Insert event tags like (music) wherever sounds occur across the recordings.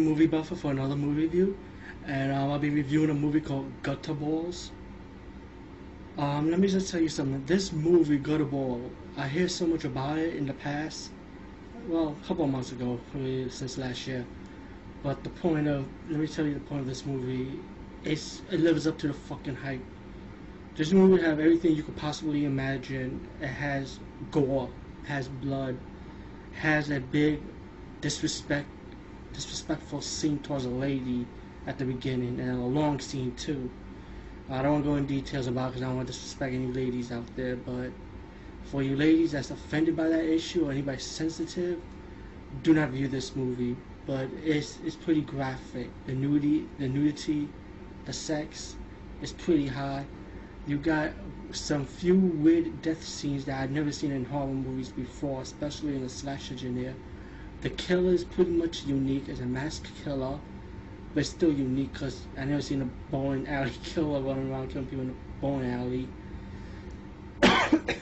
movie buffer for another movie review, and um, I'll be reviewing a movie called Gutterballs. Um, let me just tell you something. This movie, Gutter Ball, I hear so much about it in the past. Well, a couple of months ago, since last year. But the point of, let me tell you the point of this movie. It's it lives up to the fucking hype. This movie have everything you could possibly imagine. It has gore, has blood, has a big disrespect, disrespectful scene towards a lady at the beginning, and a long scene too. I don't want to go in details about because I don't want to disrespect any ladies out there, but for you ladies that's offended by that issue or anybody sensitive, do not view this movie. But it's it's pretty graphic. The nudity, the nudity, the sex is pretty high. You got some few weird death scenes that I've never seen in horror movies before, especially in the slasher genre. The killer is pretty much unique as a masked killer, but still unique because I never seen a bowling alley (laughs) killer running around killing people in a bowling alley. (coughs)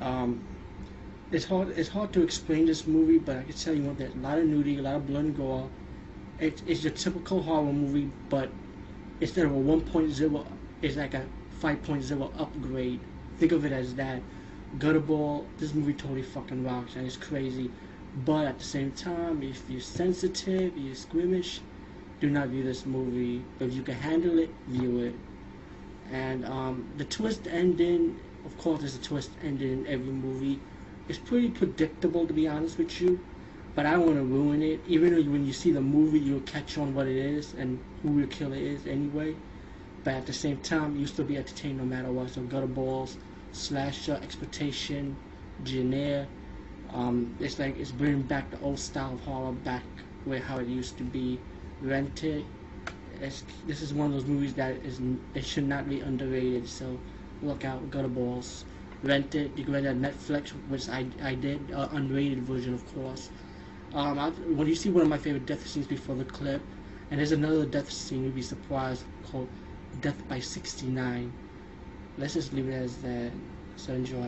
um, it's hard. It's hard to explain this movie, but I can tell you one thing: a lot of nudity, a lot of blood and gore. It, it's your typical horror movie, but instead of a 1.0, it's like a 5.0 upgrade. Think of it as that. Gutterball, this movie totally fucking rocks and it's crazy. But at the same time, if you're sensitive, you're squeamish, do not view this movie. But if you can handle it, view it. And um, the twist ending, of course, there's a twist ending in every movie. It's pretty predictable, to be honest with you. But I don't want to ruin it. Even though when you see the movie, you'll catch on what it is and who your killer is anyway. But at the same time, you'll still be entertained no matter what. So Gutterballs, slasher, exploitation, genre. Um, it's like it's bringing back the old style of horror back where how it used to be. Rented. It's, this is one of those movies that is it should not be underrated. So look out, Gutterballs. Rent it. You can rent it on Netflix, which I I did, uh, unrated version of course. Um, I, when you see one of my favorite death scenes before the clip, and there's another death scene, you'll be surprised, called Death by 69. Let's just leave it as that. So enjoy.